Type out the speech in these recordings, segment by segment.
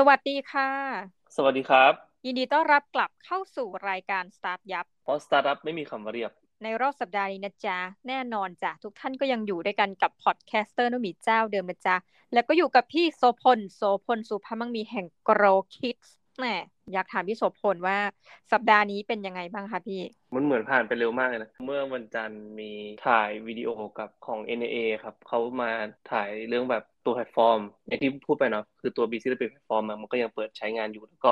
สวัสดีค่ะ สวัสดีครับ ยินดีต้อนรับกลับเข้าสู่รายการ StartYupเพราะสตาร์ทอัพไม่มีคำว่าเรียบ ในรอบสัปดาห์นี้นะจ๊ะ แน่นอนจ้ะ ทุกท่านก็ยังอยู่ด้วยกันกับ podcaster นุ่มีเจ้าเดิมนะจ๊ะ แล้วก็อยู่กับพี่โสพลโสพลสุภาพมังมีแห่งโกรคิด แหมอยากถามพี่โสพลว่าสัปดาห์นี้เป็นยังไงบ้างคะพี่ มันเหมือนผ่านไปเร็วมากเลยนะ เมื่อวันจันทร์มีถ่ายวิดีโอกับของ NIA ครับเขามาถ่ายเรื่องแบบตัวแพลตฟอร์มอย่างที่พูดไปเนาะคือตัว BC เป็นแพลตฟอร์มมันก็ยังเปิดใช้งานอยู่แล้วก็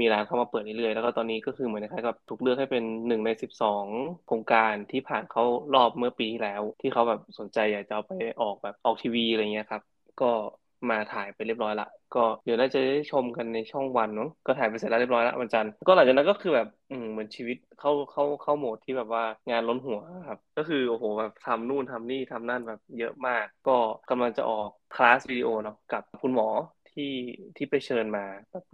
มีร้านเข้ามาเปิดเรื่อยๆ แล้วก็ตอนนี้ก็คือเหมือนคล้ายกับถูกเลือกให้เป็นหนึ่งในสิบสองโครงการที่ผ่านเขารอบเมื่อปีที่แล้ว ที่เขาแบบสนใจอยากจะเอาไปออกแบบออกทีวีอะไรเงี้ยครับ ก็ มาถ่ายไปเรียบร้อยละ ก็เดี๋ยวน่าจะได้ชมกันในช่องวันเนาะก็ถ่ายไปเสร็จแล้วเรียบร้อยละวันจันทร์ก็หลังจากนั้นก็คือแบบอืมเหมือนชีวิตเข้าเข้าเข้าโหมดที่แบบว่างานล้นหัวครับ ก็คือโอ้โหแบบทำนู่นทำนี่ทำนั่นแบบเยอะมาก ก็กำลังจะออกคลาสวิดีโอเนาะกับคุณหมอที่ที่ไปเชิญมา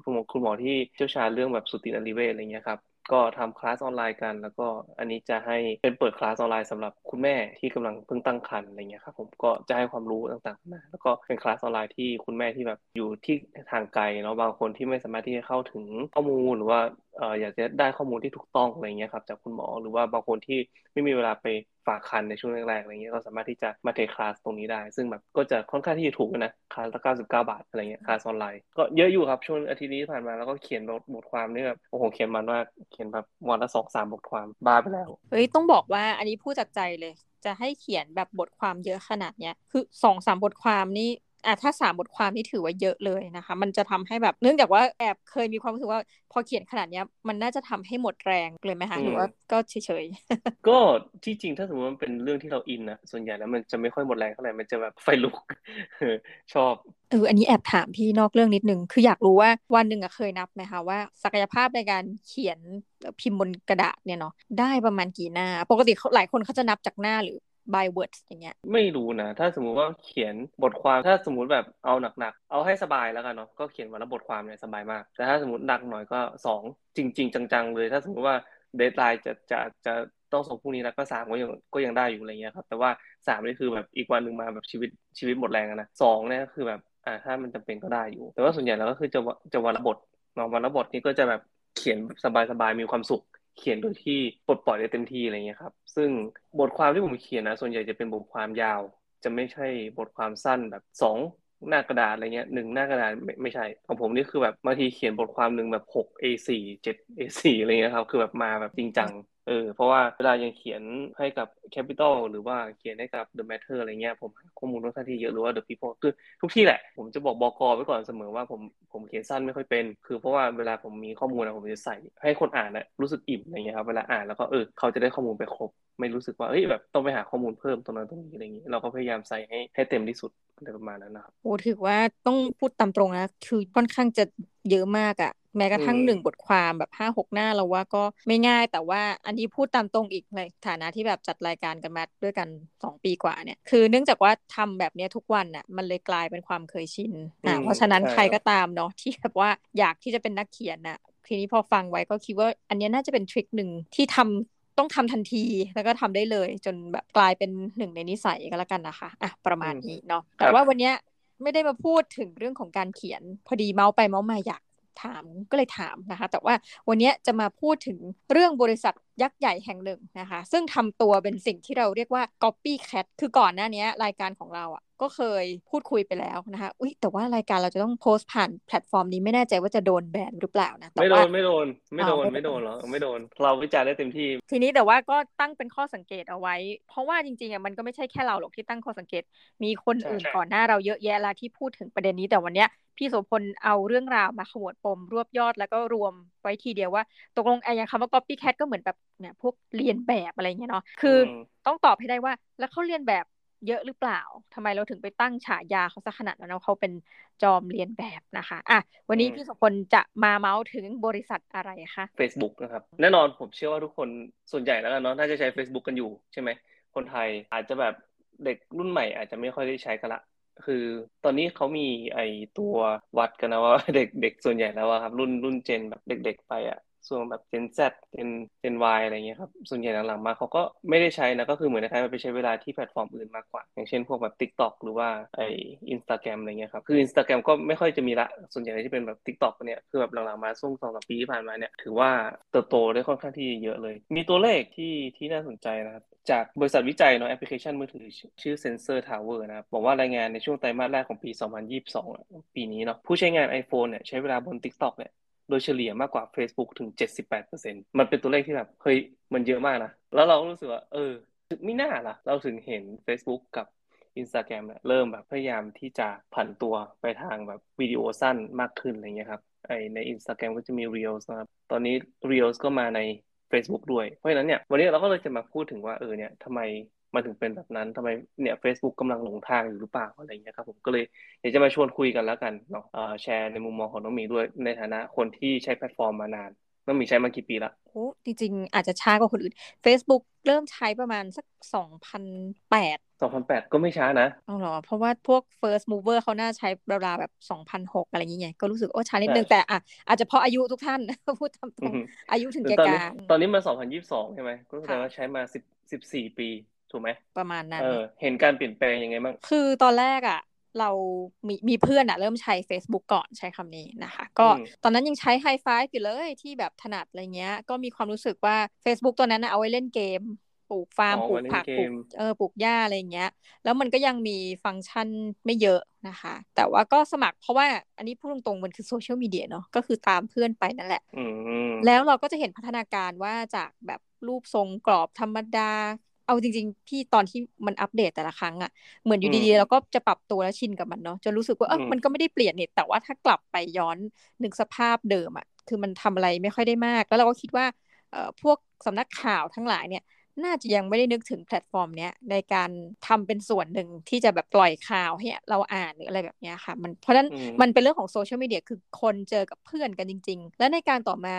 คุณหมอคุณหมอที่เชี่ยวชาญเรื่องแบบสุตินรีเวชอะไรเงี้ยครับ ก็ทำคลาสออนไลน์กัน แล้วก็อันนี้จะให้เป็นเปิดคลาสออนไลน์สำหรับคุณแม่ที่กำลังเพิ่งตั้งครรภ์อะไรเงี้ยครับผมก็จะให้ความรู้ต่างๆมาแล้วก็เป็นคลาสออนไลน์ที่คุณแม่ที่แบบอยู่ที่ทางไกลเนาะบางคนที่ไม่สามารถที่จะเข้าถึงข้อมูลหรือว่า อ่ออยากจะได้ข้อมูลที่ถูกต้องอะไรเงี้ยครับจากคุณหมอหรือว่าบางคนที่ไม่มีเวลาไปฝากคันในช่วงแรกๆอะไรเงี้ยก็สามารถที่จะมาเทคลาสตรงนี้ได้ ซึ่งแบบก็จะค่อนข้างที่จะถูกนะคลาสละ99บาทอะไรเงี้ยคลาสออนไลน์ก็เยอะอยู่ครับช่วงอาทิตย์นี้ผ่านมาแล้วก็เขียนบทความนี่แบบโอ้โหเขียนมันมาเขียนแบบวันละสองสามบทความบ้าไปแล้วเฮ้ยต้องบอกว่าอันนี้พูดจากใจเลยจะให้เขียนแบบบทความเยอะขนาดเนี้ยคือสองสามบทความนี่ อะถ้าสามบทความนี่ถือว่าเยอะเลยนะคะ มันจะทำให้แบบเนื่องจากว่าแอบเคยมีความรู้สึกว่าพอเขียนขนาดเนี้ย มันน่าจะทำให้หมดแรงเลยไหมคะหรือว่าก็เฉยๆก็ที่จริงถ้าสมมติมันเป็นเรื่องที่เราอินนะส่วนใหญ่แล้วมันจะไม่ค่อยหมดแรงเท่าไหร่มันจะแบบไฟลุกชอบเอออันนี้แอบถามพี่นอกเรื่องนิดนึง คืออยากรู้ว่าวันหนึ่งอะเคยนับไหมคะว่าศักยภาพในการเขียนพิมพ์บนกระดาษเนี่ยเนาะได้ประมาณกี่หน้า ปกติเขาหลายคนเขาจะนับจากหน้าหรือ by words อย่างเงี้ย ไม่รู้นะ ถ้าสมมุติว่าเขียนบทความ ถ้าสมมุติแบบเอาหนักๆ เอาให้สบายแล้วกันเนาะ ก็เขียนวันละบทความเนี่ยสบายมาก แต่ถ้าสมมติหนักหน่อยก็สองจริง ๆ จังๆ เลย ถ้าสมมติว่าเดทไลน์จะจะจะต้องส่งพรุ่งนี้แล้วก็สามก็ยังก็ยังได้อยู่อะไรเงี้ยครับ แต่ว่าสามนี่คือแบบอีกวันหนึ่งมาแบบชีวิตชีวิตหมดแรงนะสองเนี่ยก็คือแบบอ่าถ้ามันจำเป็นก็ได้อยู่ แต่ว่าส่วนใหญ่แล้วก็คือจะจะวันละบทนาะวันละบทนี้ก็จะแบบเขียนสบายๆมีความสุข เขียนโดยที่ปลดปล่อยได้เต็มที่อะไรเงี้ยครับ ซึ่งบทความที่ผมเขียนนะ ส่วนใหญ่จะเป็นบทความยาว จะไม่ใช่บทความสั้นแบบสองหน้ากระดาษอะไรเงี้ยหนึ่งหน้ากระดาษไม่ไม่ใช่ ของผมนี่คือแบบบางทีเขียนบทความหนึ่งแบบหก A4 เจ็ด A4 อะไรเงี้ยครับ คือแบบมาแบบจริงจัง เออเพราะว่าเวลายังเขียนให้กับ Capital หรือว่าเขียนให้กับ The Matter อะไรเงี้ยผมข้อมูลค่อนข้างที่เยอะหรือว่า The People คือทุกที่แหละ ผมจะบอกบอกไว้ก่อนเสมอว่าผมผมเขียนสั้นไม่ค่อยเป็น คือเพราะว่าเวลาผมมีข้อมูลนะผมจะใส่ให้คนอ่านนะรู้สึกอิ่มอะไรเงี้ยครับเวลาอ่านแล้วก็เออเขาจะได้ข้อมูลไปครบ ไม่รู้สึกว่าเฮ้ยแบบต้องไปหาข้อมูลเพิ่มตรงนั้นตรงนี้อะไรอย่างนี้เราก็พยายามใส่ให้ให้เต็มที่สุดอะไรประมาณนั้นนะครับโอ้ถือว่าต้องพูดตามตรงนะคือค่อนข้างจะเยอะมากอะ แม้กระทั่งหนึ่งบทความแบบห้าหกหน้าเราว่าก็ไม่ง่ายแต่ว่าอันนี้พูดตามตรงอีกในฐานะที่แบบจัดรายการกันมาด้วยกันสองปีกว่าเนี่ย คือเนื่องจากว่าทำแบบนี้ทุกวันน่ะมันเลยกลายเป็นความเคยชินอ่าเพราะฉะนั้นใครก็ตามเนาะที่แบบว่าอยากที่จะเป็นนักเขียนน่ะทีนี้พอฟังไว้ก็คิดว่าอันนี้น่าจะเป็นทริคหนึ่งที่ทำต้องทำทันทีแล้วก็ทำได้เลยจนแบบกลายเป็นหนึ่งในนิสัยก็แล้วกันนะคะอะประมาณนี้เนาะแต่ว่าวันเนี้ยไม่ได้มาพูดถึงเรื่องของการเขียน พอดีเมาส์ไปเมาส์มาอยาก ถามก็เลยถามนะคะ แต่ว่าวันนี้จะมาพูดถึงเรื่องบริษัทยักษ์ใหญ่แห่งหนึ่งนะคะ ซึ่งทำตัวเป็นสิ่งที่เราเรียกว่า copycat คือก่อนหน้านี้รายการของเราอะ ก็เคยพูดคุยไปแล้วนะคะอุ้ยแต่ว่ารายการเราจะต้องโพสต์ผ่านแพลตฟอร์มนี้ไม่แน่ใจว่าจะโดนแบนหรือเปล่านะแต่ไม่โดว่านไม่โดนไม่โดนไม่โดนหรอไม่โดน เราวิจารณ์ได้เต็มที่ ทีนี้แต่ว่าก็ตั้งเป็นข้อสังเกตเอาไว้ เพราะว่าจริงๆอะมันก็ไม่ใช่แค่เราหรอกที่ตั้งข้อสังเกต มีคนใช่อื่นใช่ก่อนหน้าเราเยอะแยะแล้วที่พูดถึงประเด็นนี้แต่วันเนี้ยพี่โสพลเอาเรื่องราวมาขมวดปมรวบยอดแล้วก็รวมไว้ทีเดียวว่า ตกลงไอ้อย่างคำว่า copycat ก็เหมือนแบบเนี่ยพวกเรียนแบบอะไรเงี้ยเนาะคืออมต้องตอบให้ได้ว่าแล้วเขาเรียนแบบ เยอะหรือเปล่าทำไมเราถึงไปตั้งฉายาเขาซะขนาดนั้นว่าเขาเป็นจอมเรียนแบบนะคะ อะ วันนี้อืมพี่โสพลจะมาเมาส์ถึงบริษัทอะไรคะ Facebook นะครับ แน่นอนผมเชื่อว่าทุกคนส่วนใหญ่แล้วกันเนาะ น่าจะใช้ Facebook กันอยู่ใช่ไหม คนไทยอาจจะแบบเด็กรุ่นใหม่อาจจะไม่ค่อยได้ใช้กันละ คือตอนนี้เขามีไอตัววัดกันนะว่าเด็กเด็กส่วนใหญ่แล้วอะครับรุ่นรุ่นเจนแบบเด็ก ๆ ไปอะ ส่วนแบบ Gen Z Gen Gen Y อะไรเงี้ยครับ ส่วนใหญ่หลังๆมาเขาก็ไม่ได้ใช้นะก็คือเหมือนคล้ายๆไปใช้เวลาที่แพลตฟอร์มอื่นมากกว่า อย่างเช่นพวกแบบ TikTok หรือว่าไออินสตาแกรมอะไรเงี้ยครับ คือ Instagram ก็ไม่ค่อยจะมีละ ส่วนใหญ่ที่เป็นแบบ TikTok เนี่ยคือแบบหลังๆมาช่วงสองสามปีที่ผ่านมาเนี่ยถือว่าเติบโตได้ค่อนข้างที่เยอะเลย มีตัวเลขที่ที่น่าสนใจนะครับจากบริษัทวิจัยเนาะแอปพลิเคชันมือถือชื่อ Sensor Tower นะครับบอกว่ารายงานในช่วงไตรมาสแรกของปี 2022 ปีนี้เนาะผู้ใช้งาน iPhone เนี่ยใช้เวลาบน TikTok เนี่ย โดยเฉลี่ยมากกว่า Facebook ถึง 78%มันเป็นตัวเลขที่แบบเฮ้ยมันเยอะมากนะ แล้วเราก็รู้สึกว่า เออไม่น่าล่ะ เราถึงเห็น Facebook กับ Instagram เนี่ยเริ่มแบบพยายามที่จะผันตัวไปทางแบบวิดีโอสั้นมากขึ้นอะไรเงี้ยครับไอใน Instagram ก็จะมี Reels นะครับ ตอนนี้ Reels ก็มาใน Facebook ด้วย เพราะฉะนั้นเนี่ยวันนี้เราก็เลยจะมาพูดถึงว่าเออเนี่ยทำไมมันถึงเป็นแบบนั้นทำไมเนี่ย Facebook กำลังหลงทางอยู่หรือเปล่าอะไรเงี้ยครับผมก็เลยอยากจะมาชวนคุยกันแล้วกันเนาะแชร์ในมุมมองของน้องมีด้วยในฐานะคนที่ใช้แพลตฟอร์มมานานน้องมีใช้มากี่ปีละโอ้จริงๆอาจจะช้ากว่าคนอื่น Facebook เริ่มใช้ประมาณสัก 2,008 สองพันแปดก็ไม่ช้านะเอาหรอ เพราะว่าพวก first mover เขาน่าใช้ราวๆแบบสองพันหกอะไรอย่างเงี้ยก็รู้สึกโอ้ช้านิดนึงแต่อะอาจจะเพราะอายุทุกท่านพูดตรงอายุถึงแก่การตอนนี้มาสองพันยี่สิบสองใช่ไหมก็แสดงว่าใช้มาสิบสิบสี่ปีถูกไหมประมาณนั้นเออเห็นการเปลี่ยนแปลงยังไงบ้างคือตอนแรกอะเรามีมีเพื่อนอะเริ่มใช้ Facebook ก่อนใช้คำนี้นะคะ ก็ตอนนั้นยังใช้ไฮไฟอยู่เลยที่แบบถนัดอะไรเงี้ย ก็มีความรู้สึกว่า Facebook ตัวนั้นเอาไว้เล่นเกม ปลูกฟาร์มปลูกผักปลูกเออปลูกหญ้าอะไรเงี้ย แล้วมันก็ยังมีฟังก์ชันไม่เยอะนะคะ แต่ว่าก็สมัครเพราะว่าอันนี้พูดตรงๆ มันคือโซเชียลมีเดียเนาะก็คือตามเพื่อนไปนั่นแหละแล้วเราก็จะเห็นพัฒนาการว่าจากแบบรูปทรงกรอบธรรมดา เอาจริง ๆ พี่ตอนที่มันอัปเดตแต่ละครั้งอะ่ะเหมือนอยู่ดีๆเราก็จะปรับตัวแล้วชินกับมันเนาะจนรู้สึกว่าเออมันก็ไม่ได้เปลี่ยนเนี่ยแต่ว่าถ้ากลับไปย้อนนึกสภาพเดิมอะ่ะคือมันทำอะไรไม่ค่อยได้มาก แล้วเราก็คิดว่าเอ่อพวกสำนักข่าวทั้งหลายเนี่ย น่าจะยังไม่ได้นึกถึงแพลตฟอร์มเนี้ยในการทำเป็นส่วนหนึ่งที่จะแบบปล่อยข่าวให้เราอ่านหรืออะไรแบบนี้ค่ะ มันเพราะฉะนั้นมันเป็นเรื่องของโซเชียลมีเดียคือคนเจอกับเพื่อนกันจริง ๆ และในการต่อมา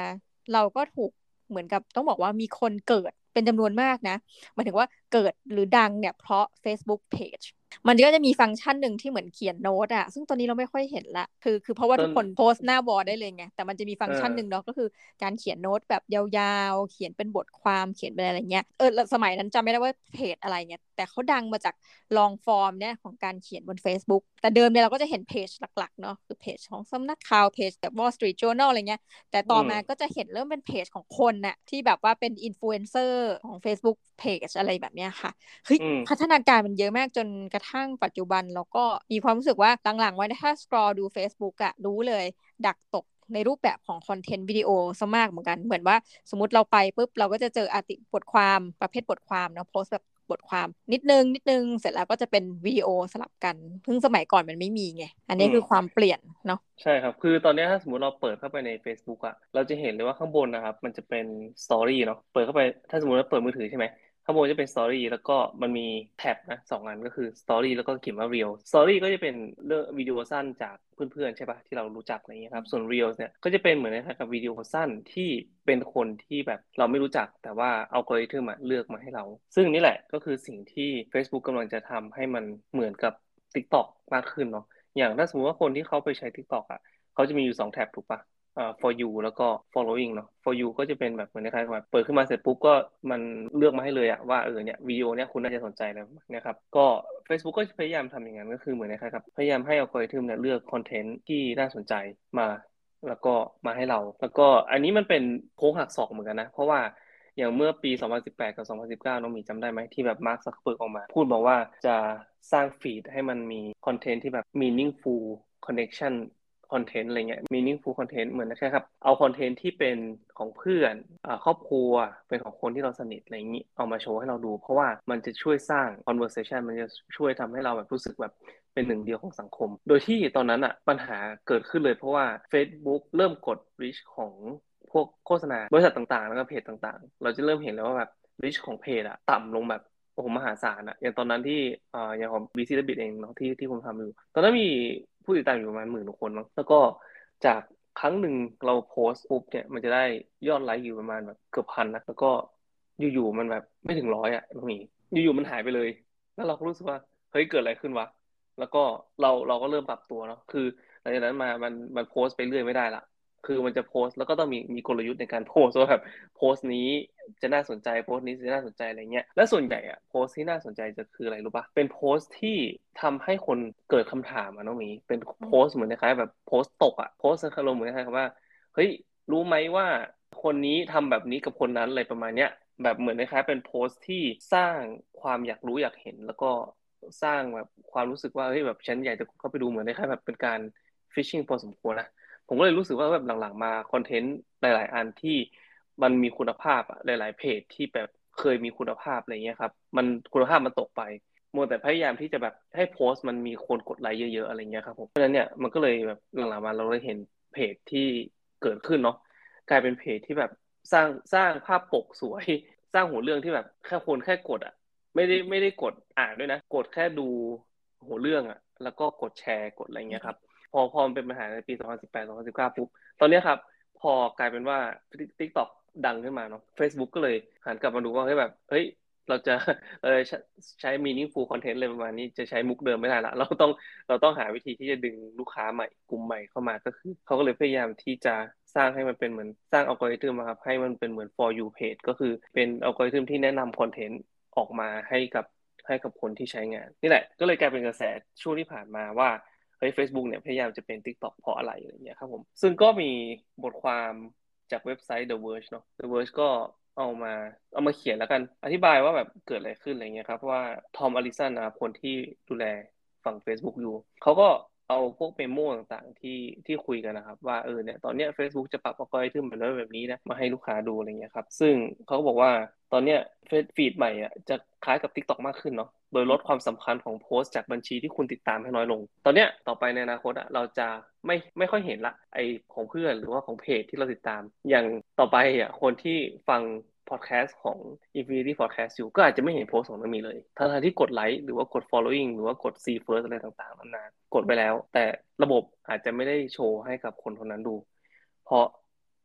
เราก็ถูกเหมือนกับต้องบอกว่ามีคนเกิดเป็นจำนวนมากนะหมายถึงว่าเกิดหรือดังเนี่ยเพราะ Facebook Page มันก็จะมีฟังก์ชันหนึ่งที่เหมือนเขียนโน้ตอะซึ่งตอนนี้เราไม่ค่อยเห็นละ คือคือเพราะว่าทุกคนโพสต์หน้า wall ได้เลยไง แต่มันจะมีฟังก์ชันหนึ่งเนาะก็คือการเขียนโน้ตแบบยาวๆ เขียนเป็นบทความเขียนเป็นอะไรเงี้ย เออสมัยนั้นจำไม่ได้ว่าเพจอะไรเงี้ยแต่เขาดังมาจาก long form เนี่ยของการเขียนบน Facebook แต่เดิมเนี่ยเราก็จะเห็นเพจหลักๆเนาะคือเพจของสำนักข่าวเพจแบบ Wall Street Journal อะไรเงี้ย แต่ต่อมาก็จะเห็นเริ่มเป็นเพจของคนน่ะที่แบบว่าเป็นอินฟลูเอนเซอร์ของ Facebook เพจอะไรแบบเนี้ยค่ะเฮ้ยพัฒนาการมันเยอะมากจนกระทั่งปัจจุบันแล้วก็มีความรู้สึกว่าหลังๆเวลาถ้า scroll ดู Facebook อะรู้เลย ดักตกในรูปแบบของคอนเทนต์วิดีโอซะมากเหมือนกัน เหมือนว่าสมมติเราไปปุ๊บเราก็จะเจอ arti บทความประเภทบทความเนาะโพสแบบ บทความนิดนึงนิดนึงเสร็จแล้วก็จะเป็นวิดีโอสลับกันเพิ่งสมัยก่อนมันไม่มีไง อันนี้คือความเปลี่ยนเนาะใช่ครับ คือตอนนี้ถ้าสมมติเราเปิดเข้าไปใน Facebook อะเราจะเห็นเลยว่าข้างบนนะครับ มันจะเป็น story เนาะเปิดเข้าไปถ้าสมมติเราเปิดมือถือใช่ไหม ข้างบนจะเป็น story แล้วก็มันมีแท็บนะสองอันก็คือ story แล้วก็เขียนว่า Reels story ก็จะเป็นเรื่องวิดีโอสั้นจากเพื่อนๆใช่ปะที่เรารู้จักอะไรเงี้ยครับส่วนเรียลเนี่ยก็จะเป็นเหมือนคล้ายกับวิดีโอสั้นที่เป็นคนที่แบบเราไม่รู้จักแต่ว่าเอากริทึมมาเลือกมาให้เรา ซึ่งนี่แหละก็คือสิ่งที่ Facebook กำลังจะทำให้มันเหมือนกับ TikTok มากขึ้นเนาะอย่างถ้าสมมติว่าคนที่เขาไปใช้ TikTok อะเขาจะมีอยู่2แท็บถูกปะ อ่า for you แล้วก็ following เนาะ for you ก็จะเป็นแบบเหมือนคล้ายๆแบบเปิดขึ้นมาเสร็จปุ๊บก็มันเลือกมาให้เลยอะว่าเออเนี่ยวิดีโอเนี่ยคุณน่าจะสนใจแล้วนะครับ ก็ Facebook ก็พยายามทำอย่างนั้นก็คือเหมือนคล้ายๆกับพยายามให้อัลกอริทึมเนี่ยเลือกคอนเทนต์ที่น่าสนใจมาแล้วก็มาให้เรา แล้วก็อันนี้มันเป็นโค้งหักศอกเหมือนกันนะ เพราะว่าอย่างเมื่อปี 2018 กับ 2019 น้องหมีจำได้ไหมที่แบบมาร์คซักเคอร์เบิร์กออกมา พูดบอกว่าจะสร้างฟีดให้มันมีคอนเทนต์ที่แบบ meaningful connection คอนเทนต์อะไรเงี้ย meaningful content เหมือนนะครับ เอาคอนเทนต์ที่เป็นของเพื่อนอครอบครัวเป็นของคนที่เราสนิทอะไรอย่างนี้เอามาโชว์ให้เราดู เพราะว่ามันจะช่วยสร้าง conversation มันจะช่วยทำให้เราแบบรู้สึกแบบเป็นหนึ่งเดียวของสังคม โดยที่ตอนนั้นอะปัญหาเกิดขึ้นเลยเพราะว่า Facebook เริ่มกด reach ของพวกโฆษณาบริษัทต่างๆ แล้วก็เพจต่างๆ เราจะเริ่มเห็นแล้วว่าแบบ reach ของเพจอะต่ำลงแบบโอ้โหมหาศาลอะอย่างตอนนั้นที่อ่าอย่างของ BC และบิดเองเนาะที่ที่ผมทำอยู่ ตอนนั้นมี ผู้ติดตามอยู่ประมาณหมื่นคนมั้งแล้วก็จากครั้งหนึ่งเราโพสต์ปุ๊บเนี่ยมันจะได้ยอดไลค์อยู่ประมาณแบบเกือบพันนะแล้วก็อยู่ๆมันแบบไม่ถึงร้อยอะตรงนี้อยู่ๆมันหายไปเลย แล้วเราก็รู้สึกว่าเฮ้ยเกิดอะไรขึ้นวะแล้วก็เราเราก็เริ่มปรับตัวเนาะคือหลังจากนั้นมามันมันโพสต์ไปเรื่อยไม่ได้ละ คือมันจะโพสต์แล้วก็ต้องมีมีกลยุทธ์ในการโพสต์ว่าแบบโพสต์นี้จะน่าสนใจโพสต์นี้จะน่าสนใจอะไรเงี้ยและส่วนใหญ่อะโพสต์ที่น่าสนใจจะคืออะไรรู้ปะเป็นโพสต์ที่ทำให้คนเกิดคำถามอะน้องมีเป็นโพสต์เหมือนคล้ายแบบโพสต์ตกอะโพสต์คารมเหมือนคล้ายว่าเฮ้ยรู้ไหมว่าคนนี้ทำแบบนี้กับคนนั้นอะไรประมาณเนี้ยแบบเหมือนคล้ายเป็นโพสต์ที่สร้างความอยากรู้อยากเห็น แล้วก็สร้างแบบความรู้สึกว่าเฮ้ยแบบฉันอยากจะเข้าไปดูเหมือนคล้ายแบบเป็นการฟิชชิงพอสมควรนะ ผมก็เลยรู้สึกว่าแบบหลังๆมาคอนเทนต์หลาย ๆ อันที่มันมีคุณภาพอะหลาย ๆ เพจที่แบบเคยมีคุณภาพอะไรเงี้ยครับ มันคุณภาพมันตกไปมัวแต่พยายามที่จะแบบให้โพสต์มันมีคนกดไลค์เยอะ ๆ อะไรเงี้ยครับผมเพราะฉะนั้นเนี่ยมันก็เลยแบบหลังๆมาเราเลยเห็นเพจที่เกิดขึ้นเนาะกลายเป็นเพจที่แบบสร้างสร้างภาพปกสวย สร้างหัวเรื่องที่แบบแค่คนแค่กดอะไม่ได้ไม่ได้กดอ่านด้วยนะ กดแค่ดูหัวเรื่องอะแล้วก็กดแชร์กดอะไรเงี้ยครับ พอพอมันเป็นปัญหาในปี 2018 2019 ปุ๊บ ตอนนี้ครับ พอกลายเป็นว่า TikTok ดังขึ้นมาเนาะ Facebook ก็เลยหันกลับมาดูว่าเฮ้ยแบบ เฮ้ย เราจะเราจะใช้ meaningful content เลยประมาณนี้จะใช้มุกเดิมไม่ได้ละ เราต้องเราต้องหาวิธีที่จะดึงลูกค้าใหม่กลุ่มใหม่เข้ามาก็คือเขาก็เลยพยายามที่จะสร้างให้มันเป็นเหมือนสร้างอัลกอริทึมครับให้มันเป็นเหมือน for you page ก็คือเป็นอัลกอริทึมที่แนะนำคอนเทนต์ออกมาให้กับให้กับคนที่ใช้งาน นี่แหละก็เลยกลายเป็นกระแสช่วงที่ผ่านมาว่า เฮ้ย Facebook เนี่ยพยายามจะเป็น TikTok เพราะอะไรอะไรเงี้ยครับผมซึ่งก็มีบทความจากเว็บไซต์ The Verge เนาะ The Verge ก็เอามาเอามาเขียนแล้วกัน อธิบายว่าแบบเกิดอะไรขึ้นอะไรเงี้ยครับว่าทอมอลิสันนะครับคนที่ดูแลฝั่ง Facebook อยู่เขาก็ เอาพวกเมโมต่างๆที่ที่คุยกันนะครับ ว่าเออเนี่ยตอนเนี้ย Facebook จะปรับอัลกอริทึมแบบนั้นแบบนี้นะมาให้ลูกค้าดูอะไรเงี้ยครับ ซึ่งเขาบอกว่าตอนเนี้ยเฟซฟีดใหม่อะจะคล้ายกับ TikTok มากขึ้นเนาะโดยลดความสำคัญของโพสต์จากบัญชีที่คุณติดตามให้น้อยลง ตอนเนี้ยต่อไปในอนาคตอะเราจะไม่ไม่ค่อยเห็นละไอของเพื่อนหรือว่าของเพจที่เราติดตาม อย่างต่อไปอะคนที่ฟัง พอดแคสต์ของ Infinity Podcast อยู่ก็อาจจะไม่เห็นโพสต์ของน้องมีเลยทั้งที่กดไลค์หรือว่ากด following หรือว่ากด see first อะไรต่างๆนานากดไปแล้ว แต่ระบบอาจจะไม่ได้โชว์ให้กับคนคนนั้นดู เพราะ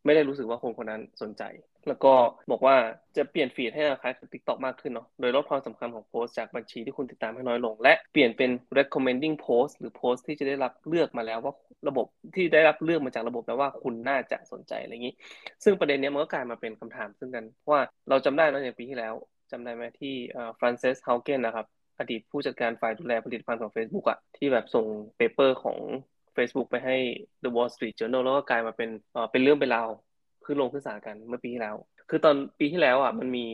ไม่ได้รู้สึกว่าคนคนนั้นสนใจ แล้วก็บอกว่าจะเปลี่ยนฟีดให้คล้ายกับ TikTok มากขึ้นเนาะ โดยลดความสำคัญของโพสต์จากบัญชีที่คุณติดตามให้น้อยลง และเปลี่ยนเป็น recommending post หรือโพสต์ที่จะได้รับเลือกมาแล้วว่าระบบที่ได้รับเลือกมาจากระบบแล้วว่าคุณน่าจะสนใจอะไรอย่างนี้ ซึ่งประเด็นนี้มันก็กลายมาเป็นคำถามซึ่งกันเพราะว่าเราจำได้แล้วในปีที่แล้วจำได้ไหมที่ฟรานเซสเฮาเกนนะครับอดีตผู้จัดการฝ่ายดูแลผลิตภัณฑ์ของ Facebook อะที่แบบส่ง paper ของ Facebook ไปให้ The Wall Street Journal แล้วก็กลายมาเป็นเอ่อเป็นเรื่องเป็นราว คือลงขึ้นศาลกันเมื่อปีที่แล้ว คือตอนปีที่แล้วอะมันมี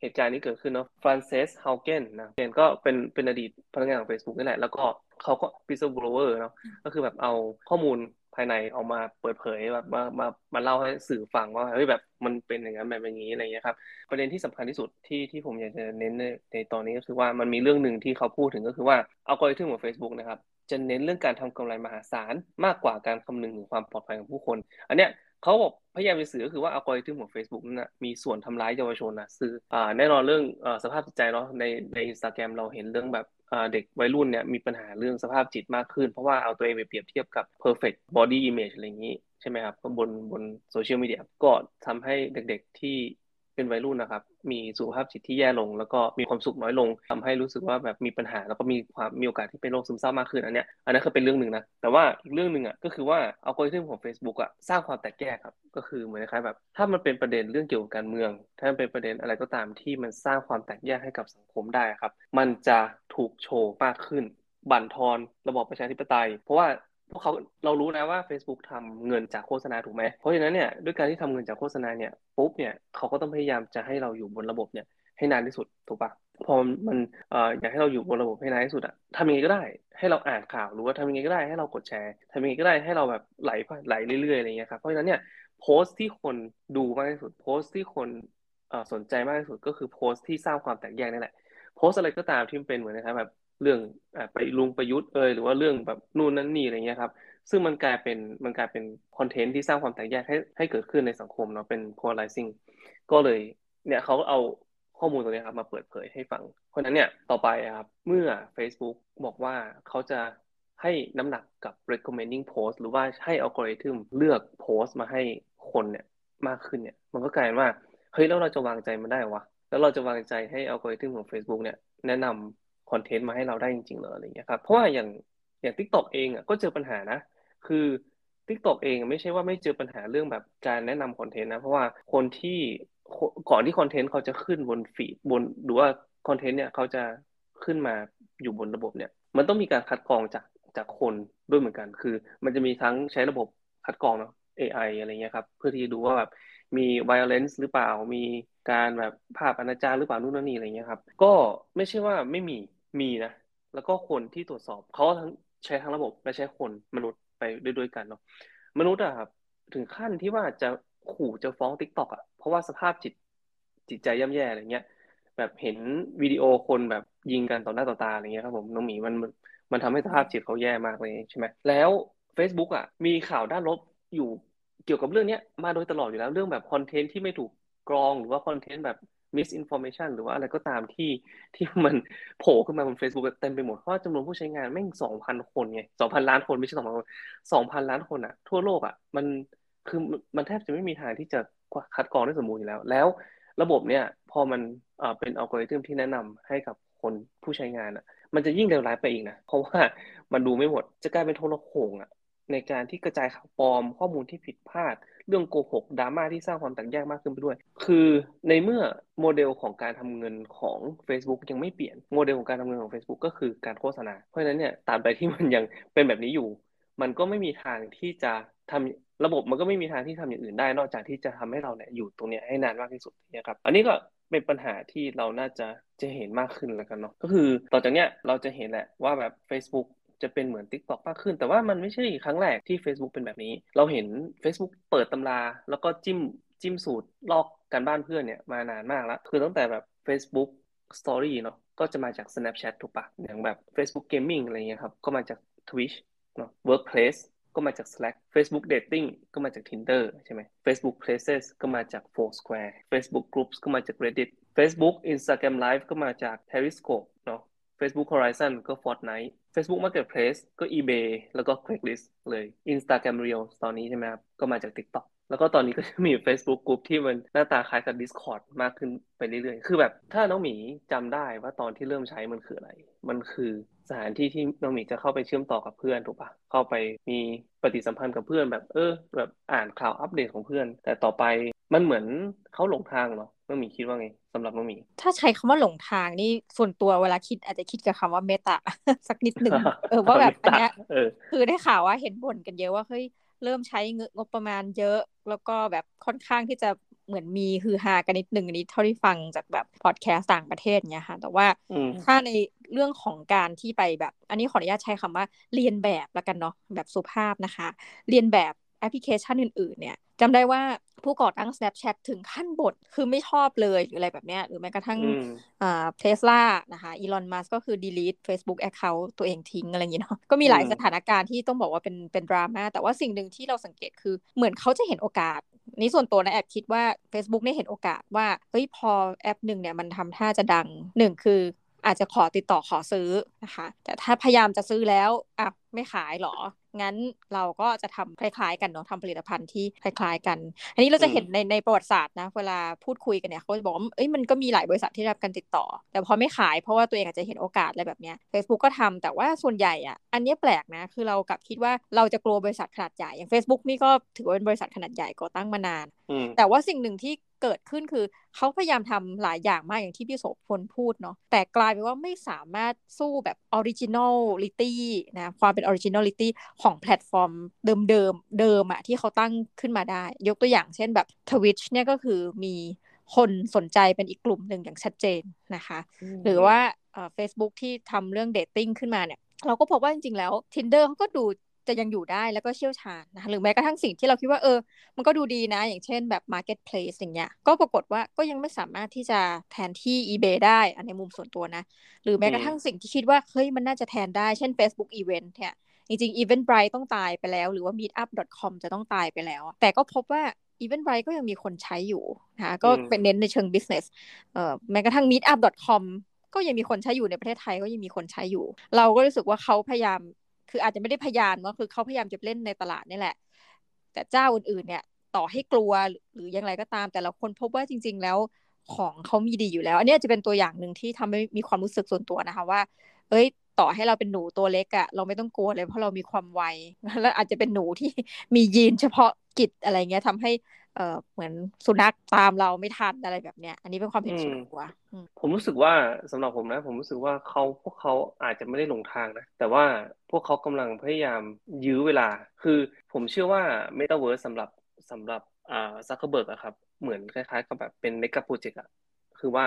เหตุการณ์นี้เกิดขึ้นเนาะฟรานเซสเฮาเกนนะเกนก็เป็นเป็นอดีตพนักงานของ Facebook นี่แหละ แล้วก็เขาก็พิซ w บลเวอร์เนาะก็คือแบบเอาข้อมูลภายในออกมาเปิดเผยแบบมามามาเล่าให้สื่อฟังว่าเฮ้ยแบบมันเป็นอย่างนั้นแบบอย่างนี้อะไรเงี้ยครับประเด็นที่สำคัญที่สุดที่ที่ผมอยากจะเน้นในในตอนนี้ก็คือว่ามันมีเรื่องหนึ่งที่เขาพูดถึงก็คือว่าเอัลกริทึมของ Facebook นะครับจะเน้นเรื่องการทำกำไรมหาศาลมากกว่าการคำนึงถึงความปลอดภัยของผู้คน อันเนี้ย เขาบอกพยายามจะสื่อก็คือว่าอัลกอริทึมของ Facebook นั่นนะมีส่วนทำร้ายเยาวชนนะซื่ออ่าแน่นอนเรื่องอ่สภาพจิตใจเนาะในในอินสตาแกรมเราเห็นเรื่องแบบอ่าเด็กวัยรุ่นเนี่ยมีปัญหาเรื่องสภาพจิตมากขึ้น เพราะว่าเอาตัวเองไปเปรียบเทียบกับ perfect body image อะไรอย่างนี้ใช่ไหมครับบนบนโซเชียลมีเดียก็ทำให้เด็กๆที่ เป็นวัยรุ่นนะครับ มีสุขภาพจิตที่แย่ลง แล้วก็มีความสุขน้อยลงทำให้รู้สึกว่าแบบมีปัญหา แล้วก็มีความมีโอกาสที่เป็นโรคซึมเศร้ามากขึ้นอันเนี้ยอันนั้นก็เป็นเรื่องหนึ่งนะแต่ว่าอีกเรื่องหนึ่งอะก็คือว่าเอัลกริทึมของ Facebook อะสร้างความแตกแยกครับก็คือเหมือนคล้ายแบบ ถ้ามันเป็นประเด็นเรื่องเกี่ยวกับการเมือง ถ้ามันเป็นประเด็นอะไรก็ตามที่มันสร้างความแตกแยกให้กับสังคมได้ครับ มันจะถูกโชว์มากขึ้น บั่นทอนระบอบประชาธิปไตย เพราะว่า พวกเขาเรารู้นะว่า Facebook ทำเงินจากโฆษณาถูกไหมเพราะฉะนั้นเนี่ยด้วยการที่ทำเงินจากโฆษณาเนี่ยปุ๊บเนี่ยเขาก็ต้องพยายามจะให้เราอยู่บนระบบเนี่ยให้นานที่สุดถูกปะพอมันเอ่ออยากให้เราอยู่บนระบบให้นานที่สุดอะทำยังไงก็ได้ ให้เราอ่านข่าวหรือว่าทำยังไงก็ได้ให้เรากดแชร์ทำยังไงก็ได้ให้เราแบบไหลไหลเรื่อยๆอะไรเงี้ยครับเพราะฉะนั้นเนี่ยโพสต์ที่คนดูมากที่สุดโพสต์ที่คนสนใจมากที่สุดก็คือโพสต์ที่สร้างความแตกแยกนี่แหละโพสต์อะไรก็ตามที่เป็นเหมือนนะครับแบบ เรื่องไปลุงประยุทธ์เอยหรือว่าเรื่องแบบนู่นนั่นนี่อะไรเงี้ยครับซึ่งมันกลายเป็นมันกลายเป็นคอนเทนต์ที่สร้างความแตกแยกให้ให้เกิดขึ้นในสังคมเนาะเป็น polarizing ก็เลยเนี่ยเขาเอาข้อมูลตรงนี้ครับมาเปิดเผยให้ฟัง เพราะนั้นเนี่ยต่อไปครับเมื่อ Facebook บอกว่าเขาจะให้น้ำหนักกับ recommending post หรือว่าให้อัลกอริทึมเลือกโพสต์มาให้คนเนี่ยมากขึ้นเนี่ย มันก็กลายเป็นว่าเฮ้ยแล้วเราจะวางใจมันได้วะแล้วเราจะวางใจให้อัลกอริทึมของ Facebook เนี่ยแนะนำ คอนเทนต์มาให้เราได้จริงๆเหรออะไรเงี้ยครับเพราะว่าอย่างอย่าง TikTok เองอะก็เจอปัญหานะ คือ TikTok เองไม่ใช่ว่าไม่เจอปัญหาเรื่องแบบการแนะนำคอนเทนต์นะ เพราะว่าคนที่ก่อนที่คอนเทนต์เขาจะขึ้นบนฟีดบนหรือว่าคอนเทนต์เนี่ยเขาจะขึ้นมาอยู่บนระบบเนี่ย มันต้องมีการคัดกรองจากจากคนด้วยเหมือนกัน คือ มันจะมีทั้งใช้ระบบคัดกรองเนาะ AI อะไรเงี้ยครับเพื่อที่จะดูว่าแบบมี violence หรือเปล่ามีการแบบภาพอนาจารหรือเปล่านู่นนี่อะไรเงี้ยครับ ก็ไม่ใช่ว่าไม่มี มีนะ แล้วก็คนที่ตรวจสอบเขาทั้งใช้ทั้งระบบและใช้คนมนุษย์ไปด้วยกันเนาะมนุษย์อะครับ ถึงขั้นที่ว่าจะขู่จะฟ้อง TikTok อะเพราะว่าสภาพจิตจิตใจย่ำแย่อะไรเงี้ยแบบเห็นวิดีโอคนแบบยิงกันต่อหน้าต่อตาอะไรเงี้ยครับผมน้องหมีมันมันทำให้สภาพจิตเขาแย่มากเลยใช่ไหมแล้ว Facebook อะมีข่าวด้านลบอยู่เกี่ยวกับเรื่องนี้มาโดยตลอดอยู่แล้วเรื่องแบบคอนเทนต์ที่ไม่ถูกกรองหรือว่าคอนเทนต์แบบ misinformation หรือว่าอะไรก็ตามที่ที่มันโผล่ขึ้นมาบน Facebook เต็มไปหมด เพราะจำนวนผู้ใช้งานแม่งสองพันคนไงสองพันล้านคนไม่ใช่สองพันคนสองพันล้านคนอะทั่วโลกอะมันคือมันแทบจะไม่มีทางที่จะคัดกรองได้สมบูรณ์อยู่แล้ว แล้วระบบเนี่ยพอมันเป็นอัลกอริทึมที่แนะนำให้กับคนผู้ใช้งานอะมันจะยิ่งเลวร้ายไปอีกนะ เพราะว่ามันดูไม่หมดจะกลายเป็นโทรโขงอะในการที่กระจายข่าวปลอมข้อมูลที่ผิดพลาด เรื่องโกหกดราม่าที่สร้างความแตกแยกมากขึ้นไปด้วย คือในเมื่อโมเดลของการทำเงินของ Facebook ยังไม่เปลี่ยนโมเดลของการทำเงินของ Facebook ก็คือการโฆษณา เพราะฉะนั้นเนี่ยตามไปที่มันยังเป็นแบบนี้อยู่ มันก็ไม่มีทางที่จะทำระบบมันก็ไม่มีทางที่ทำอย่างอื่นได้ นอกจากที่จะทำให้เราเนี่ยอยู่ตรงนี้ให้นานมากที่สุดนะครับ อันนี้ก็เป็นปัญหาที่เราน่าจะจะเห็นมากขึ้นแล้วกันเนาะก็คือต่อจากเนี้ยเราจะเห็นแหละว่าแบบ Facebook จะเป็นเหมือน TikTok มากขึ้น แต่ว่ามันไม่ใช่ครั้งแรกที่ Facebook เป็นแบบนี้ เราเห็น Facebook เปิดตำรา แล้วก็จิ้มจิ้มสูตรลอกการบ้านเพื่อนเนี่ยมานานมากแล้ว คือตั้งแต่แบบ Facebook Story เนาะก็จะมาจาก Snapchat ถูกปะอย่างแบบ Facebook Gaming อะไรเงี้ยครับ ก็มาจาก Twitch เนาะ Workplace ก็มาจาก Slack Facebook Dating ก็มาจาก Tinder ใช่ไหม Facebook Places ก็มาจาก Foursquare Facebook Groups ก็มาจาก Reddit Facebook Instagram Live ก็มาจาก Periscope เนาะ Facebook Horizon ก็ Fortnite Facebook Marketplace ก็ eBay แล้วก็ Craigslist เลย Instagram Reels ตอนนี้ใช่ไหมครับก็มาจาก TikTok แล้วก็ตอนนี้ก็จะมี Facebook Group ที่มันหน้าตาคล้ายกับ Discord มากขึ้นไปเรื่อยๆ คือแบบถ้าน้องหมีจำได้ว่าตอนที่เริ่มใช้มันคืออะไร มันคือสถานที่ที่น้องหมีจะเข้าไปเชื่อมต่อกับเพื่อนถูกปะเข้าไปมีปฏิสัมพันธ์กับเพื่อนแบบเออ แบบอ่านข่าวอัปเดตของเพื่อน แต่ต่อไปมันเหมือนเขาหลงทางเนาะน้องหมีคิดว่าไง สำหรับน้องหมี ถ้าใช้คำว่าหลงทางนี่ส่วนตัวเวลาคิดอาจจะคิดกับคำว่าเมตาสักนิดหนึ่งเออว่าแบบอันเนี้ยคือได้ข่าวว่าเห็นบ่นกันเยอะว่าเฮ้ยเริ่มใช้เงินงบประมาณเยอะ แล้วก็แบบค่อนข้างที่จะเหมือนมีฮือฮากันนิดหนึ่งอันนี้เท่าที่ฟังจากแบบพอดแคสต์ต่างประเทศเนี่ยค่ะ แต่ว่าถ้าในเรื่องของการที่ไปแบบ อันนี้ขออนุญาตใช้คำว่าเรียนแบบแล้วกันเนาะแบบสุภาพนะคะ เรียนแบบแอปพลิเคชันอื่น ๆ เนี่ย จำได้ว่าผู้ก่อตั้ง Snapchat ถึงขั้นบทคือไม่ชอบเลยหรืออะไรแบบเนี้ยหรือแม้กระทั่งอ่าเทสลานะคะอีลอนมัสก็คือ delete Facebook account ตัวเองทิ้งอะไรอย่างเงี้ยเนาะก็มีหลายสถานการณ์ที่ต้องบอกว่าเป็นเป็นดราม่าแต่ว่าสิ่งหนึ่งที่เราสังเกตคือเหมือนเขาจะเห็นโอกาสนี่ส่วนตัวนะแอบคิดว่า Facebook เนี่ยเห็นโอกาสว่าเฮ้ยพอแอปหนึ่งเนี่ยมันทำท่าจะดังหนึ่งคืออาจจะขอติดต่อขอซื้อนะคะ แต่ถ้าพยายามจะซื้อแล้วอะไม่ขายหรอ งั้นเราก็จะทำคล้ายๆ กันเนาะทำผลิตภัณฑ์ที่คล้าย ๆ กัน อันนี้เราจะเห็นในในประวัติศาสตร์นะ เวลาพูดคุยกันเนี่ยเขาจะบอกว่าเอ้ยมันก็มีหลายบริษัทที่รับการติดต่อ แต่พอไม่ขายเพราะว่าตัวเองอาจจะเห็นโอกาสอะไรแบบเนี้ย Facebook ก็ทำแต่ว่าส่วนใหญ่อะ อันนี้แปลกนะ คือเรากลับคิดว่าเราจะกลัวบริษัทขนาดใหญ่อย่าง Facebook นี่ก็ถือว่าเป็นบริษัทขนาดใหญ่ก่อตั้งมานาน แต่ว่าสิ่งหนึ่งที่เกิดขึ้นคือเขาพยายามทำหลายอย่างมากอย่างที่พี่โสพลพูดเนาะแต่กลายเป็นว่าไม่สามารถสู้แบบ originality นะความเป็น originalityของแพลตฟอร์มเดิมเดิมเดิมอะที่เขาตั้งขึ้นมาได้ ยกตัวอย่างเช่นแบบ Twitch เนี่ยก็คือมีคนสนใจเป็นอีกกลุ่มหนึ่งอย่างชัดเจนนะคะ หรือว่าเฟซบุ๊กที่ทำเรื่อง dating ขึ้นมาเนี่ยเราก็พบว่าจริงๆแล้ว Tinder เขาก็ดู จะยังอยู่ได้แล้วก็เชี่ยวชาญนะหรือแม้กระทั่งสิ่งที่เราคิดว่าเออ มันก็ดูดีนะ อย่างเช่นแบบ Marketplace อย่างเงี้ย ก็ปรากฏว่าก็ยังไม่สามารถที่จะแทนที่ eBay ได้อันในมุมส่วนตัวนะ หรือแม้กระทั่งสิ่งที่คิดว่าเฮ้ยมันน่าจะแทนได้เช่น Facebook Event เนี่ยจริงๆ Eventbrite ต้องตายไปแล้ว หรือว่า Meetup.com จะต้องตายไปแล้ว แต่ก็พบว่า Eventbrite ก็ยังมีคนใช้อยู่นะคะก็เป็นเน้นในเชิง business เอ่อแม้กระทั่ง Meetup.com ก็ยังมีคนใช้อยู่ในประเทศไทยก็ยังมีคนใช้อยู่ เราก็รู้สึกว่าเขาพยายาม คืออาจจะไม่ได้พยายามว่าคือเขาพยายามจะเล่นในตลาดนี่แหละ แต่เจ้าอื่นๆ เนี่ย ต่อให้กลัวหรืออย่างไรก็ตาม แต่ละคนพบว่าจริง ๆ แล้วของเขามีดีอยู่แล้ว อันนี้จะเป็นตัวอย่างหนึ่งที่ทำให้มีความรู้สึกส่วนตัวนะคะว่า เอ้ย ต่อให้เราเป็นหนูตัวเล็กอะเราไม่ต้องกลัวเลยเพราะเรามีความไวแล้วอาจจะเป็นหนูที่มียีนเฉพาะกิจอะไรเงี้ยทำให้ เออเหมือนสุนัขตามเราไม่ทันอะไรแบบเนี้ย อันนี้เป็นความเห็นส่วนตัวผมรู้สึกว่าสำหรับผมนะ ผมรู้สึกว่าเขาพวกเขาอาจจะไม่ได้หลงทางนะ แต่ว่าพวกเขากำลังพยายามยื้อเวลา คือผมเชื่อว่า Metaverse สำหรับสำหรับอ่าซักเคอร์เบิร์กอะครับ เหมือนคล้ายๆกับแบบเป็นเมกะโปรเจกต์อะคือว่า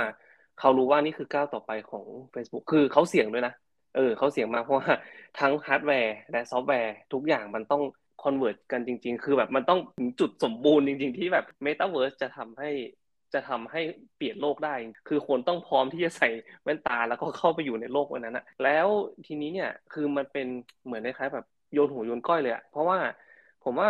เขารู้ว่านี่คือก้าวต่อไปของ Facebook คือเขาเสี่ยงด้วยนะเออเขาเสี่ยงมากเพราะว่าทั้งฮาร์ดแวร์และซอฟต์แวร์ทุกอย่างมันต้อง convert กันจริง ๆ คือแบบมันต้องถึงจุดสมบูรณ์จริง ๆ ที่แบบเมตาเวิร์สจะทำให้จะทำให้เปลี่ยนโลกได้ คือคนต้องพร้อมที่จะใส่แว่นตาแล้วก็เข้าไปอยู่ในโลกวันนั้นอะแล้วทีนี้เนี่ยคือมันเป็นเหมือนคล้ายๆแบบโยนหูโยนก้อยเลยอะเพราะว่าผมว่า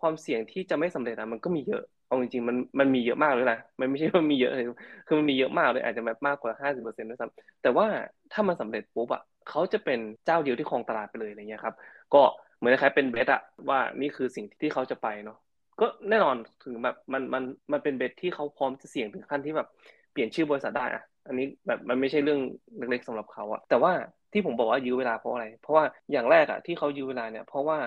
ความเสี่ยงที่จะไม่สำเร็จอะมันก็มีเยอะเอาจริงๆมันมันมีเยอะมากเลยนะมันไม่ใช่ว่ามีเยอะเลยคือมันมีเยอะมากเลยอาจจะแบบมากกว่าห้าสิบเปอร์เซ็นต์ด้วยซ้ำแต่ว่าถ้ามันสาเร็จปุ๊บอะเขาจะเป็นเจ้าเดียวที่ครองตลาดไปเลยอะไรเงี้ยครับ ก็ เหมือนคล้ายเป็นเบสอะว่านี่คือสิ่งที่เขาจะไปเนาะก็แน่นอนถึงแบบมันมันมันเป็นเบสที่เขาพร้อมจะเสี่ยงถึงขั้นที่แบบเปลี่ยนชื่อบริษัทได้อะอันนี้แบบมันไม่ใช่เรื่องเล็กๆสำหรับเขาอะแต่ว่าที่ผมบอกว่ายื้อเวลาเพราะอะไร เพราะว่าอย่างแรกอะที่เขายื้อเวลาเนี่ย เพราะว่า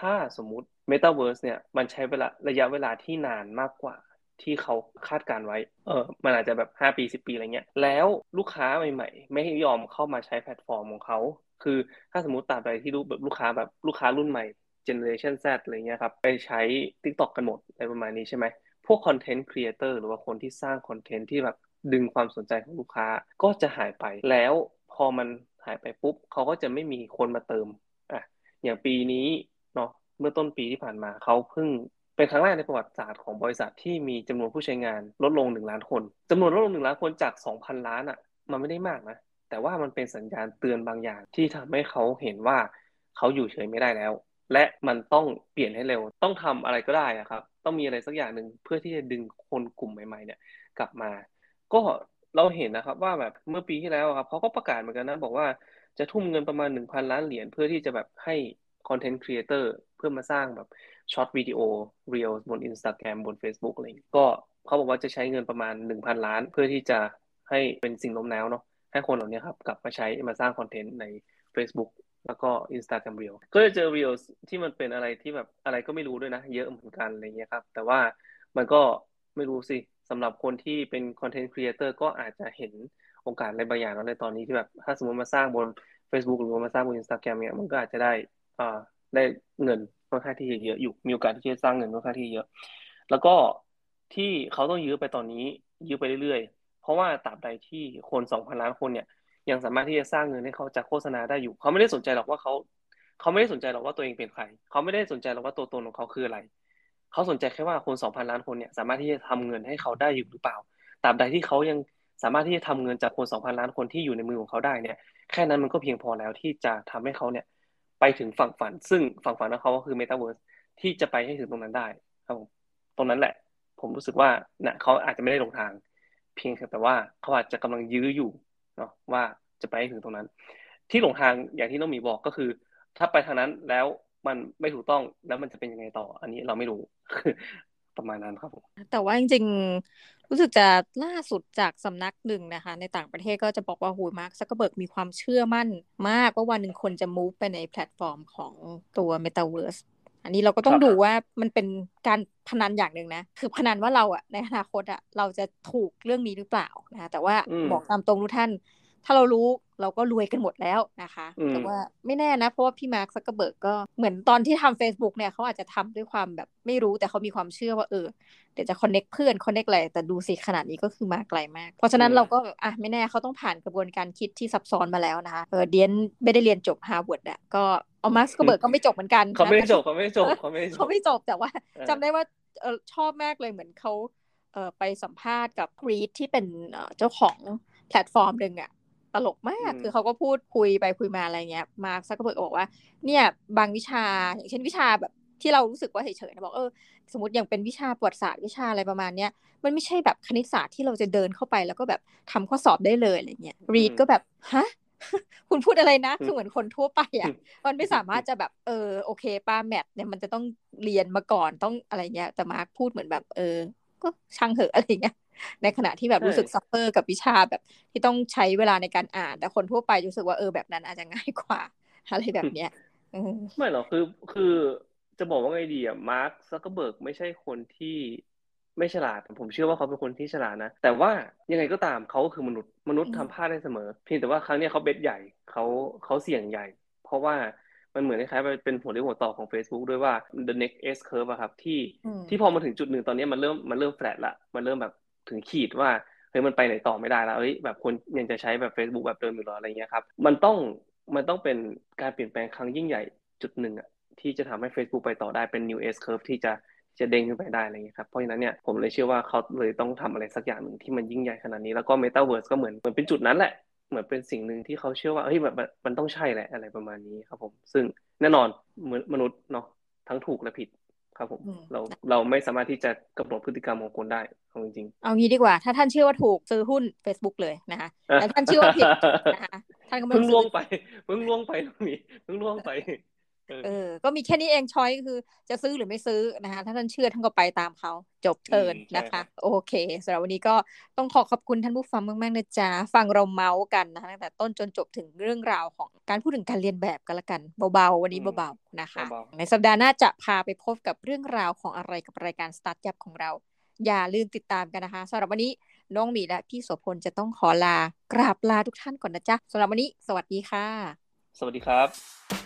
ถ้าสมมุติ Metaverse เนี่ยมันใช้เวลาระยะเวลาที่นานมากกว่าที่เขาคาดการณ์ไว้ เออ มันอาจจะแบบ 5 ปี 10 ปีอะไรเงี้ย แล้วลูกค้าใหม่ ๆ ไม่ยอมเข้ามาใช้แพลตฟอร์มของเขา คือถ้าสมมติตามไปที่รูปแบบลูกค้าแบบลูกค้ารุ่นใหม่ Generation Z อะไรเงี้ยครับไปใช้ TikTok กันหมดอะไรประมาณนี้ใช่ไหมพวก content creator หรือว่าคนที่สร้างคอนเทนต์ที่แบบดึงความสนใจของลูกค้าก็จะหายไปแล้วพอมันหายไปปุ๊บเขาก็จะไม่มีคนมาเติมอะอย่างปีนี้เนาะเมื่อต้นปีที่ผ่านมาเขาเพิ่งเป็นครั้งแรกในประวัติศาสตร์ของบริษัทที่มีจำนวนผู้ใช้งานลดลงหนึ่งล้านคนจำนวนลดลงหนึ่งล้านคนจากสองพันล้านอะ มันไม่ได้มากนะ แต่ว่ามันเป็นสัญญาณเตือนบางอย่างที่ทำให้เขาเห็นว่าเขาอยู่เฉยไม่ได้แล้ว และมันต้องเปลี่ยนให้เร็ว ต้องทำอะไรก็ได้อะครับ ต้องมีอะไรสักอย่างหนึ่งเพื่อที่จะดึงคนกลุ่มใหม่ ๆ เนี่ย กลับมา ก็เราเห็นนะครับว่าแบบเมื่อปีที่แล้วครับเขาก็ประกาศเหมือนกันนะบอกว่าจะทุ่มเงินประมาณหนึ่งพันล้านเหรียญเพื่อที่จะแบบให้ content creator เพื่อมาสร้างแบบ short video Reels บน Instagram บน Facebook อะไรก็เขาบอกว่าจะใช้เงินประมาณ 1,000 ล้านเพื่อที่จะให้เป็นสิ่งโน้มน้าวเนาะ ให้คนเหล่านี้ครับกลับมาใช้มาสร้างคอนเทนต์ใน Facebook แล้วก็ Instagram Reel ก็จะเจอ Reels ที่มันเป็นอะไรที่แบบอะไรก็ไม่รู้ด้วยนะ เยอะเหมือนกันอะไรเงี้ยครับ แต่ว่ามันก็ไม่รู้สิสำหรับคนที่เป็น content creator ก็อาจจะเห็นโอกาสอะไรบางอย่างแล้วในตอนนี้ที่แบบ ถ้าสมมติมาสร้างบน Facebook หรือว่ามาสร้างบน Instagram เนี่ยมันก็อาจจะได้อ่าได้เงินค่อนข้างที่จะเยอะอยู่มีโอกาสที่จะสร้างเงินค่อนข้างที่เยอะ แล้วก็ที่เขาต้องยื้อไปตอนนี้ยื้อไปเรื่อยๆ เพราะว่าตราบใดที่คนสองพันล้านคนเนี่ย ยังสามารถที่จะสร้างเงินให้เขาจากโฆษณาได้อยู่ เขาไม่ได้สนใจหรอกว่าเขาเขาไม่ได้สนใจหรอกว่าตัวเองเป็นใคร เขาไม่ได้สนใจหรอกว่าตัวตนของเขาคืออะไร เขาสนใจแค่ว่าคนสองพันล้านคนเนี่ยสามารถที่จะทำเงินให้เขาได้อยู่หรือเปล่าตราบใดที่เขายังสามารถที่จะทำเงินจากคนสองพันล้านคนที่อยู่ในมือของเขาได้เนี่ย แค่นั้นมันก็เพียงพอแล้วที่จะทำให้เขาเนี่ย ไปถึงฝั่งฝัน ซึ่งฝั่งฝันของเขาก็คือเมตาเวิร์สที่จะไปให้ถึงตรงนั้นได้ ครับผมตรงนั้นแหละ ผมรู้สึกว่าเนี่ยเขาอาจจะไม่ได้หลงทาง เพียงแต่ว่าเขาอาจจะกำลังยื้ออยู่เนาะว่าจะไปให้ถึงตรงนั้น ที่หลงทางอย่างที่น้องมีบอกก็คือ ถ้าไปทางนั้นแล้วมันไม่ถูกต้องแล้วมันจะเป็นยังไงต่อ อันนี้เราไม่รู้ประมาณนั้นครับผมแต่ว่าจริงรู้สึกจะล่าสุดจากสำนักหนึ่งนะคะ ในต่างประเทศก็จะบอกว่าหูมาร์คซักเกอร์เบิร์กมีความเชื่อมั่นมากว่าวันหนึ่งคนจะ move ไปในแพลตฟอร์มของตัว Metaverse อันนี้เราก็ต้องดูว่ามันเป็นการพนันอย่างหนึ่งนะ คือพนันว่าเราอะในอนาคตอะเราจะถูกเรื่องนี้หรือเปล่านะคะแต่ว่าบอกตามตรงทุกท่าน ถ้าเรารู้ เราก็รวยกันหมดแล้วนะคะแต่ว่าไม่แน่นะ เพราะว่าพี่มาร์คซักเกอร์เบิร์กก็เหมือนตอนที่ทำ Facebook เนี่ยเขาอาจจะทำด้วยความแบบไม่รู้แต่เขามีความเชื่อว่าเออเดี๋ยวจะ connect เพื่อน connect อะไรแต่ดูสิขนาดนี้ก็คือมาไกลมาก เพราะฉะนั้นเราก็อะไม่แน่เขาต้องผ่านกระบวนการคิดที่ซับซ้อนมาแล้วนะคะเออเดี๊ยนไม่ได้เรียนจบฮาร์วาร์ดอะก็เอามาร์คซักเกอร์เบิร์กก็ไม่จบเหมือนกันเขาไม่จบเขาไม่จบเขาไม่จบเขาไม่จบแต่ว่าจำได้ว่าเออชอบมากเลยเหมือนเขาเออไปสัมภาษณ์กับรีดที่เป็นเจ้าของแพลตฟอร์มหนึ่งอะ ตลกมาก คือเขาก็พูดคุยไปคุยมาอะไรเงี้ย มาร์คซักเกอร์เบิร์กบอกว่า เนี่ยบางวิชา อย่างเช่นวิชาแบบที่เรารู้สึกว่าเฉยๆนะบอกเออสมมติอย่างเป็นวิชาประวัติศาสตร์วิชาอะไรประมาณเนี้ยมันไม่ใช่แบบคณิตศาสตร์ที่เราจะเดินเข้าไปแล้วก็แบบทำข้อสอบได้เลยอะไรเงี้ยรีดก็แบบฮะคุณพูดอะไรนะ คือเหมือนคนทั่วไปอะ มันไม่สามารถจะแบบ เออ โอเค ถ้า math เนี่ยมันจะต้องเรียนมาก่อนต้องอะไรเงี้ย แต่มาร์คพูดเหมือนแบบ เออ ก็ช่างเหอะอะไรเงี้ย ในขณะที่แบบรู้สึก suffer กับวิชาแบบที่ต้องใช้เวลาในการอ่าน แต่คนทั่วไปรู้สึกว่าเออแบบนั้นอาจจะง่ายกว่าอะไรแบบเนี้ยไม่หรอกคือคือจะบอกว่าไงดีอะมาร์คซักเกอร์เบิร์กไม่ใช่คนที่ไม่ฉลาดผมเชื่อว่าเขาเป็นคนที่ฉลาดนะ แต่ว่ายังไงก็ตามเขาก็คือมนุษย์มนุษย์ทำพลาดได้เสมอ เพียงแต่ว่าครั้งนี้เขา bet ใหญ่เขาเขาเสี่ยงใหญ่ เพราะว่ามันเหมือนคล้ายๆเป็นหัวเรี่ยวหัวต่อของ Facebook ด้วยว่า the next S curve อะครับที่ที่พอมาถึงจุดหนึ่งตอนนี้มันเริ่มมันเริ่มแฟลตละมันเริ่มแบบ ถึงขีดว่าเฮ้ยมันไปไหนต่อไม่ได้แล้วเฮ้ยแบบคนยังจะใช้แบบ Facebook แบบเดิมอยู่หรออะไรเงี้ยครับมันต้องมันต้องเป็นการเปลี่ยนแปลงครั้งยิ่งใหญ่จุดหนึ่งอะที่จะทำให้ Facebook ไปต่อได้เป็น new S curve ที่จะจะเด้งขึ้นไปได้อะไรเงี้ยครับ เพราะฉะนั้นเนี่ยผมเลยเชื่อว่าเขาเลยต้องทำอะไรสักอย่างหนึ่งที่มันยิ่งใหญ่ขนาดนี้แล้วก็ Metaverse ก็เหมือนเหมือนเป็นจุดนั้นแหละ เหมือนเป็นสิ่งหนึ่งที่เขาเชื่อว่าเฮ้ยแบบมันต้องใช่แหละอะไรประมาณนี้ครับผม ซึ่งแน่นอนเหมือนมนุษย์เนาะทั้งถูกและผิด ครับผมเราเราไม่สามารถที่จะกำหนดพฤติกรรมของคนได้เอาจริงๆเอางี้ดีกว่า ถ้าท่านเชื่อว่าถูกซื้อหุ้น Facebook เลยนะคะแต่ท่านเชื่อว่าผิดนะคะท่านก็ไม่เพิ่งล่วงไปเพิ่งล่วงไปมีเพิ่งล่วงไป เออ ก็มีแค่นี้เองช้อยคือ จะซื้อหรือไม่ซื้อนะคะ ถ้าท่านเชื่อท่านก็ไปตามเขา จบเทินนะคะ โอเคสำหรับวันนี้ก็ต้องขอขอบคุณท่านผู้ฟังมากๆนะจ๊ะ ฟังเราเมาส์กันนะคะตั้งแต่ต้นจนจบถึงเรื่องราวของการพูดถึงการเรียนแบบกันละกัน เบาๆ วันนี้เบาๆนะคะ ในสัปดาห์หน้าจะพาไปพบกับเรื่องราวของอะไรกับรายการสตาร์ทยับของเรา อย่าลืมติดตามกันนะคะสำหรับวันนี้น้องมีและพี่โสพลจะต้องขอลากราบลาทุกท่านก่อนนะจ๊ะสำหรับวันนี้ สวัสดีค่ะ สวัสดีครับ